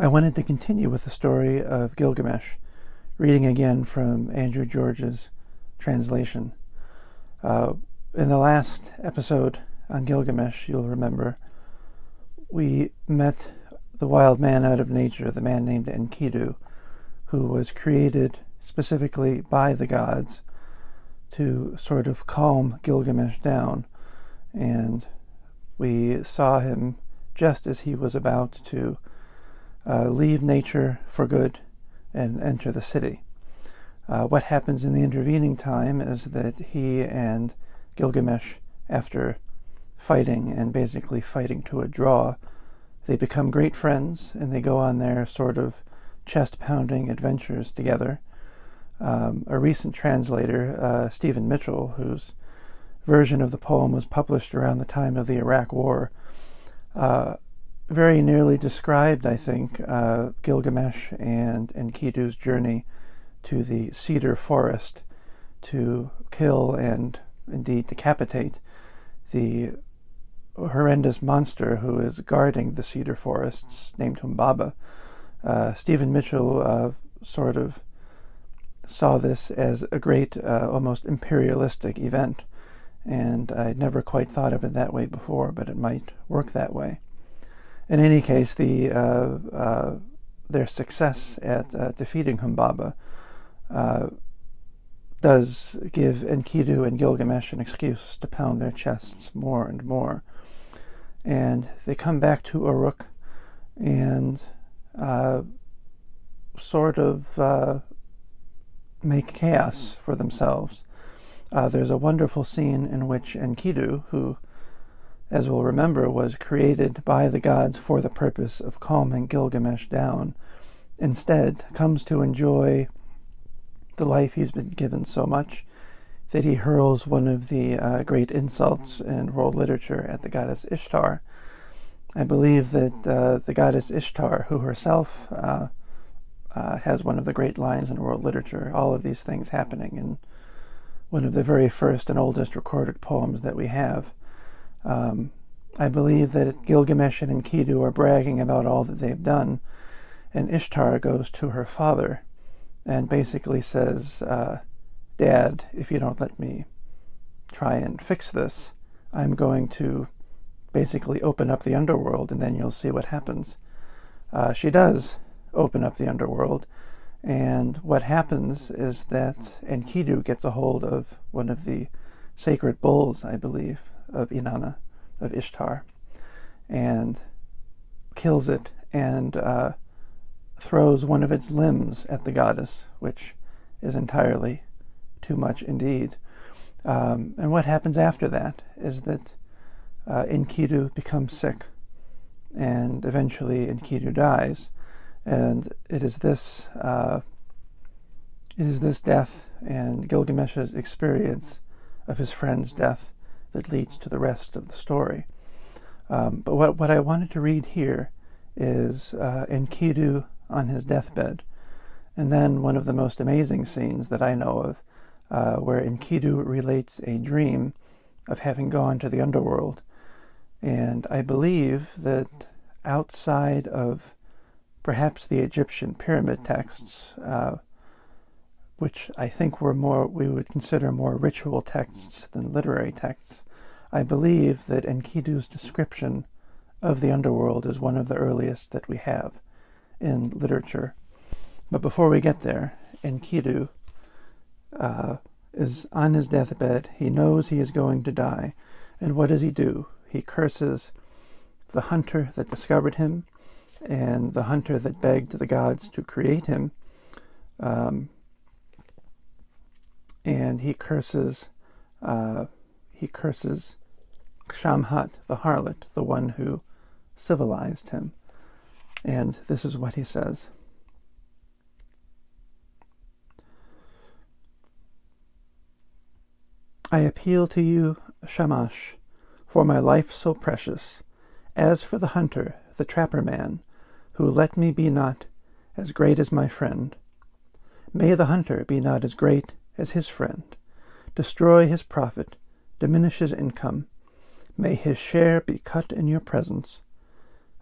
I wanted to continue with the story of Gilgamesh, reading again from Andrew George's translation. Uh, in the last episode on Gilgamesh, you'll remember, we met the wild man out of nature, the man named Enkidu, who was created specifically by the gods to sort of calm Gilgamesh down. And we saw him just as he was about to uh, leave nature for good and enter the city. Uh, what happens in the intervening time is that he and Gilgamesh, after fighting and basically fighting to a draw, they become great friends and they go on their sort of chest pounding adventures together. Um, a recent translator, uh, Stephen Mitchell, whose version of the poem was published around the time of the Iraq War, uh, very nearly described, I think, uh, Gilgamesh and Enkidu's journey to the cedar forest to kill and indeed decapitate the horrendous monster who is guarding the cedar forests, named Humbaba. Uh, Stephen Mitchell uh, sort of saw this as a great, uh, almost imperialistic event, and I'd never quite thought of it that way before, but it might work that way in any case, the uh, uh, their success at uh, defeating Humbaba does give Enkidu and Gilgamesh an excuse to pound their chests more and more. And they come back to Uruk and uh, sort of uh, make chaos for themselves. Uh, there's a wonderful scene in which Enkidu, who as we'll remember, was created by the gods for the purpose of calming Gilgamesh down, instead comes to enjoy the life he's been given so much that he hurls one of the uh, great insults in world literature at the goddess Ishtar. I believe that uh, the goddess Ishtar, who herself uh, uh has one of the great lines in world literature, all of these things happening in one of the very first and oldest recorded poems that we have, um, I believe that Gilgamesh and Enkidu are bragging about all that they've done, and Ishtar goes to her father and basically says, uh, Dad, if you don't let me try and fix this, I'm going to basically open up the underworld and then you'll see what happens. Uh, she does open up the underworld, and what happens is that Enkidu gets a hold of one of the sacred bulls, I believe, of Inanna, of Ishtar, and kills it and uh, throws one of its limbs at the goddess, which is entirely too much indeed. Um, and what happens after that is that uh, Enkidu becomes sick, and eventually Enkidu dies. And it is this, uh, it is this death and Gilgamesh's experience of his friend's death that leads to the rest of the story. Um, but what, what I wanted to read here is uh, Enkidu on his deathbed, and then one of the most amazing scenes that I know of, uh, where Enkidu relates a dream of having gone to the underworld. And I believe that outside of perhaps the Egyptian pyramid texts, uh, which I think were more we would consider more ritual texts than literary texts. I believe that Enkidu's description of the underworld is one of the earliest that we have in literature. But before we get there, Enkidu uh, is on his deathbed. He knows he is going to die. And what does he do? He curses the hunter that discovered him and the hunter that begged the gods to create him. Um, and he curses, uh, he curses Shamhat, the harlot, the one who civilized him. And this is what he says. I appeal to you, Shamash, for my life so precious, as for the hunter, the trapper man, who let me be not as great as my friend. May the hunter be not as great as his friend, destroy his profit, diminish his income. May his share be cut in your presence.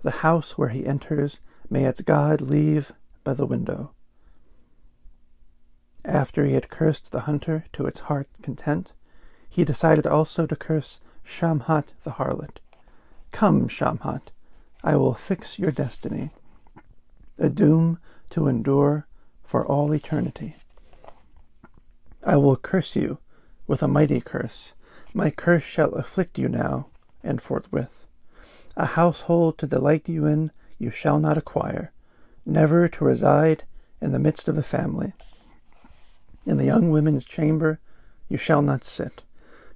The house where he enters, may its God leave by the window. After he had cursed the hunter to its heart's content, he decided also to curse Shamhat the harlot. Come, Shamhat, I will fix your destiny, a doom to endure for all eternity. I will curse you with a mighty curse. My curse shall afflict you now and forthwith. A household to delight you in you shall not acquire, never to reside in the midst of a family. In the young women's chamber you shall not sit.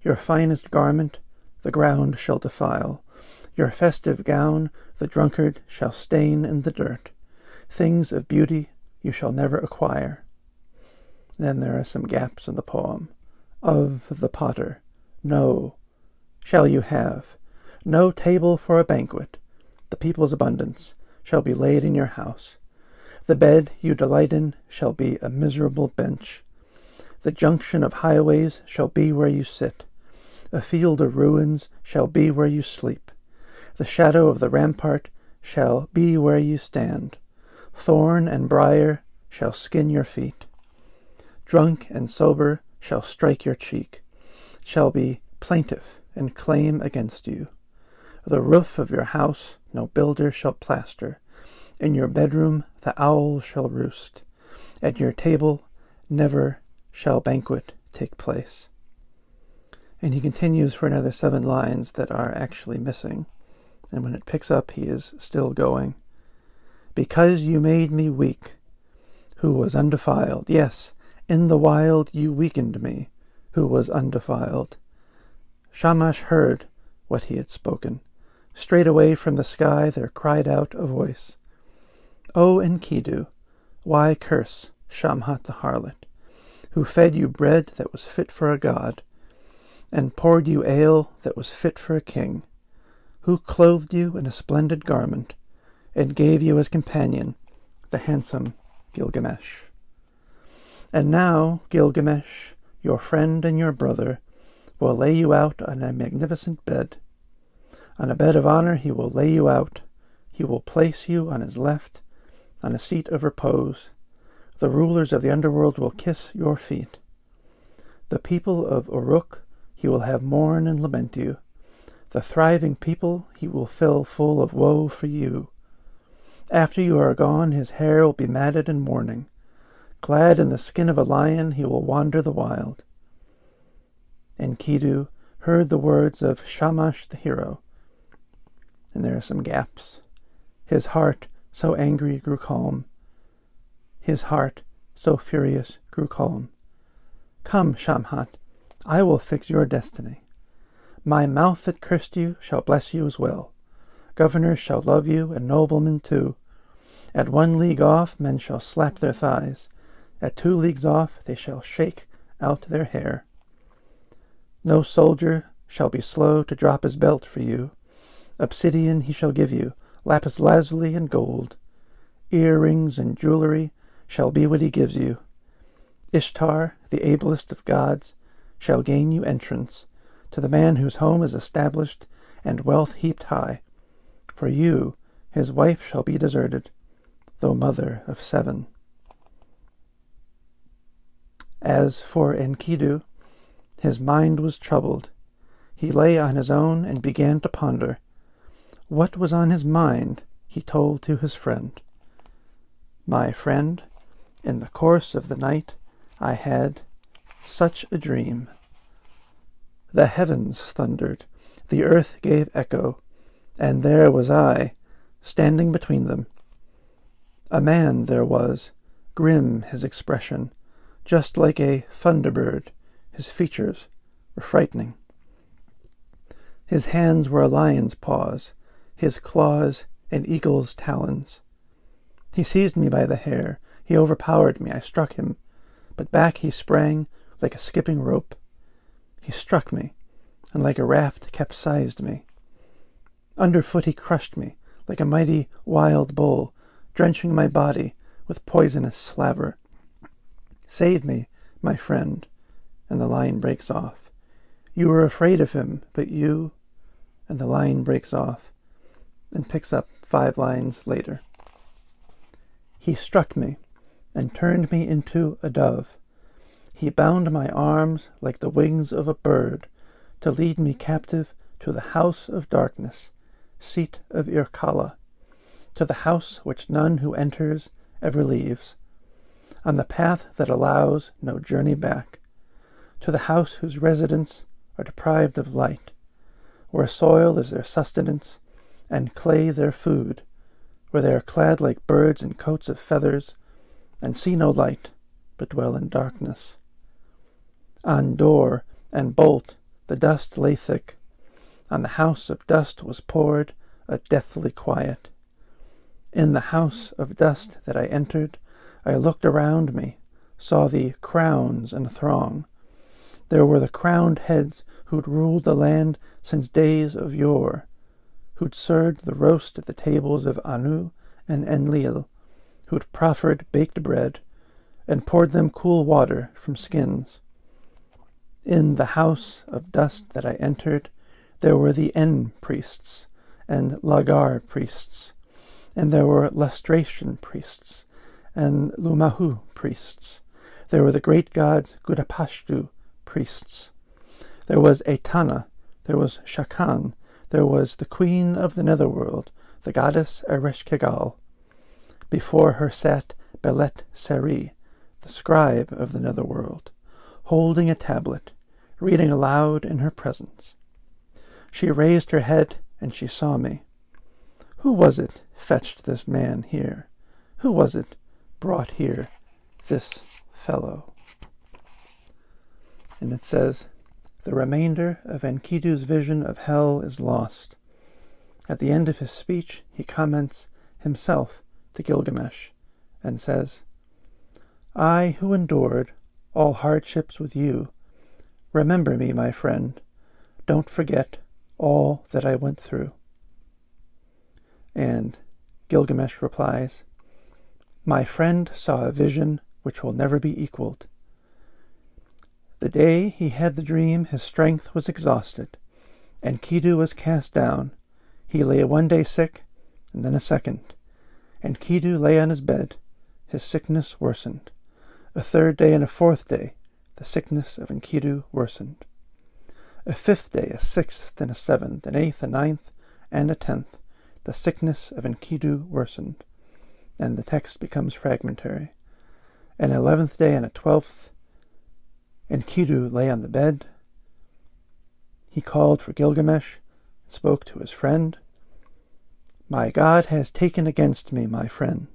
Your finest garment the ground shall defile. Your festive gown the drunkard shall stain in the dirt. Things of beauty you shall never acquire. Then there are some gaps in the poem. Of the potter, no, shall you have. No table for a banquet. The people's abundance shall be laid in your house. The bed you delight in shall be a miserable bench. The junction of highways shall be where you sit. A field of ruins shall be where you sleep. The shadow of the rampart shall be where you stand. Thorn and brier shall skin your feet. Drunk and sober shall strike your cheek, shall be plaintive and claim against you. The roof of your house no builder shall plaster. In your bedroom the owl shall roost. At your table never shall banquet take place. And he continues for another seven lines that are actually missing. And when it picks up, he is still going. Because you made me weak, who was undefiled. Yes, in the wild you weakened me, who was undefiled. Shamash heard what he had spoken. Straightway from the sky there cried out a voice. O Enkidu, why curse Shamhat the harlot, who fed you bread that was fit for a god, and poured you ale that was fit for a king, who clothed you in a splendid garment, and gave you as companion the handsome Gilgamesh. And now, Gilgamesh, your friend and your brother, will lay you out on a magnificent bed. On a bed of honor he will lay you out. He will place you on his left, on a seat of repose. The rulers of the underworld will kiss your feet. The people of Uruk he will have mourn and lament you. The thriving people he will fill full of woe for you. After you are gone, his hair will be matted in mourning. Clad in the skin of a lion, he will wander the wild. Enkidu heard the words of Shamash the hero. And there are some gaps. His heart, so angry, grew calm. His heart, so furious, grew calm. Come, Shamhat, I will fix your destiny. My mouth that cursed you shall bless you as well. Governors shall love you, and noblemen too. At one league off, men shall slap their thighs. At two leagues off, they shall shake out their hair. No soldier shall be slow to drop his belt for you. Obsidian he shall give you, lapis lazuli and gold. Earrings and jewelry shall be what he gives you. Ishtar, the ablest of gods, shall gain you entrance to the man whose home is established and wealth heaped high. For you, his wife shall be deserted, though mother of seven. As for Enkidu, his mind was troubled. he lay on his own and began to ponder. What was on his mind, he told to his friend. My friend, in the course of the night I had such a dream. The heavens thundered, the earth gave echo, and there was I, standing between them. A man there was, grim his expression, just like a thunderbird, his features were frightening. His hands were a lion's paws, his claws an eagle's talons. He seized me by the hair, he overpowered me, I struck him, but back he sprang like a skipping rope. He struck me, and like a raft capsized me. Underfoot he crushed me, like a mighty wild bull, drenching my body with poisonous slaver. Save me, my friend, and the line breaks off. You were afraid of him, but you, and the line breaks off, and picks up five lines later. He struck me, and turned me into a dove. He bound my arms like the wings of a bird to lead me captive to the house of darkness, seat of Irkalla, to the house which none who enters ever leaves, on the path that allows no journey back, to the house whose residents are deprived of light, where soil is their sustenance and clay their food, where they are clad like birds in coats of feathers and see no light, but dwell in darkness. On door and bolt the dust lay thick. On the house of dust was poured a deathly quiet. In the house of dust that I entered, I looked around me, saw the crowns in throng. There were the crowned heads who'd ruled the land since days of yore, who'd served the roast at the tables of Anu and Enlil, who'd proffered baked bread and poured them cool water from skins. In the house of dust that I entered, there were the En priests and Lagar priests, and there were lustration priests and Lumahu priests. There were the great gods Gudapashtu priests. There was Etana, there was Shakan, there was the queen of the netherworld, the goddess Ereshkigal. Before her sat Belet Seri, the scribe of the netherworld, holding a tablet, reading aloud in her presence. She raised her head and she saw me. Who was it fetched this man here? Who was it brought here this fellow? And it says, The remainder of Enkidu's vision of hell is lost. At the end of his speech, he comments himself to Gilgamesh and says, I who endured all hardships with you, remember me, my friend. Don't forget all that I went through. And Gilgamesh replies, My friend saw a vision which will never be equaled. The day he had the dream, his strength was exhausted, Enkidu was cast down. He lay one day sick, and then a second. Enkidu lay on his bed. His sickness worsened. A third day and a fourth day, the sickness of Enkidu worsened. A fifth day, a sixth, and a seventh, an eighth, a ninth, and a tenth, the sickness of Enkidu worsened. And the text becomes fragmentary. An eleventh day and a twelfth, Enkidu lay on the bed. He called for Gilgamesh, spoke to his friend, my God has taken against me, my friend.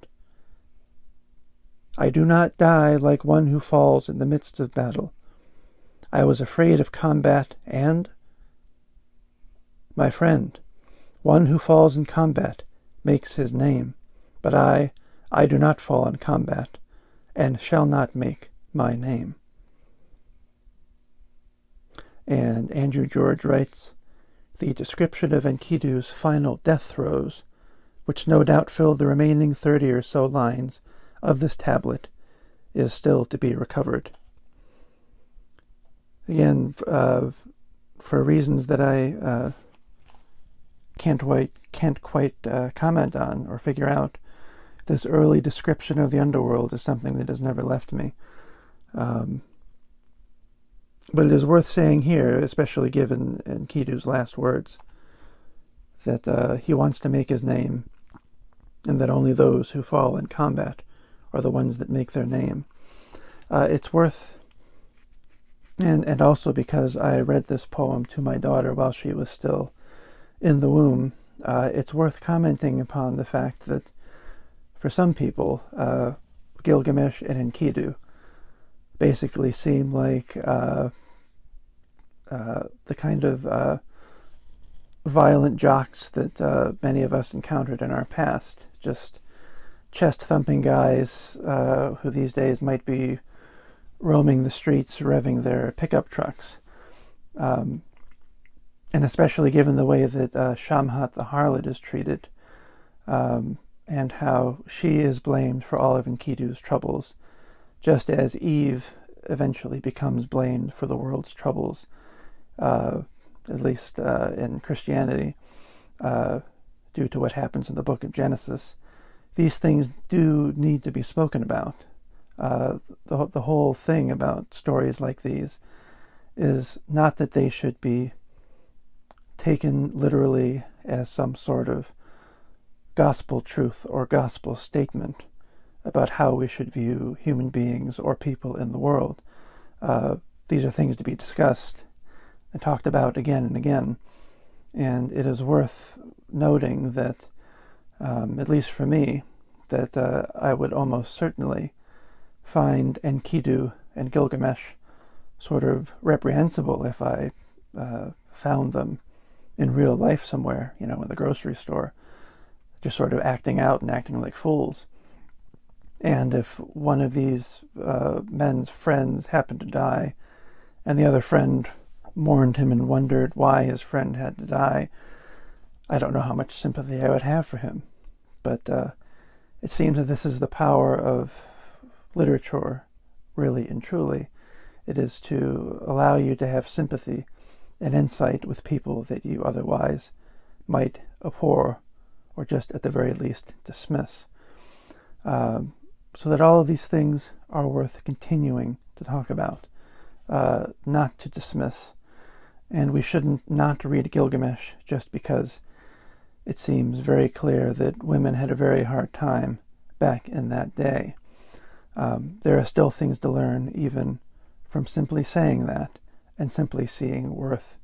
I do not die like one who falls in the midst of battle. I was afraid of combat, and, my friend, one who falls in combat makes his name, but I, I do not fall in combat, and shall not make my name. And Andrew George writes, the description of Enkidu's final death throes which no doubt filled the remaining thirty or so lines of this tablet, is still to be recovered. Again, uh, for reasons that I uh, can't quite can't quite uh, comment on or figure out, this early description of the underworld is something that has never left me. Um, but it is worth saying here, especially given Enkidu's last words, that uh, he wants to make his name, and that only those who fall in combat are the ones that make their name. Uh, it's worth, and and also because I read this poem to my daughter while she was still in the womb, uh, it's worth commenting upon the fact that for some people, uh, Gilgamesh and Enkidu basically seem like uh, uh, the kind of uh, violent jocks that uh, many of us encountered in our past. Just chest thumping guys uh, who these days might be roaming the streets, revving their pickup trucks. Um, and especially given the way that Shamhat the harlot is treated, um, and how she is blamed for all of Enkidu's troubles, just as Eve eventually becomes blamed for the world's troubles, uh, at least uh, in Christianity, uh, due to what happens in the book of Genesis. These things do need to be spoken about. Uh, the, the whole thing about stories like these is not that they should be taken literally as some sort of gospel truth or gospel statement about how we should view human beings or people in the world. Uh, these are things to be discussed and talked about again and again. And it is worth noting that, um, at least for me, that uh, I would almost certainly find Enkidu and Gilgamesh sort of reprehensible if I uh, found them in real life somewhere, you know, in the grocery store, sort of acting out and acting like fools. And if one of these uh, men's friends happened to die, and the other friend mourned him and wondered why his friend had to die, I don't know how much sympathy I would have for him. But uh, it seems that this is the power of literature, really and truly. It is to allow you to have sympathy and insight with people that you otherwise might abhor or just at the very least dismiss. Um, so that all of these things are worth continuing to talk about, uh, not to dismiss. And we shouldn't not read Gilgamesh just because it seems very clear that women had a very hard time back in that day. Um, there are still things to learn even from simply saying that and simply seeing worth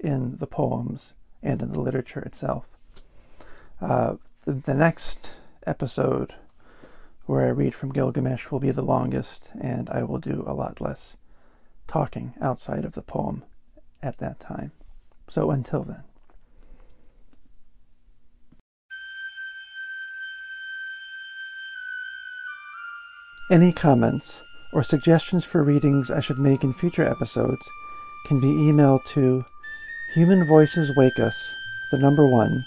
in the poems and in the literature itself. Uh, the, the next episode where I read from Gilgamesh will be the longest, and I will do a lot less talking outside of the poem at that time. So until then. Any comments or suggestions for readings I should make in future episodes can be emailed to Human Voices Wake Us, the number one,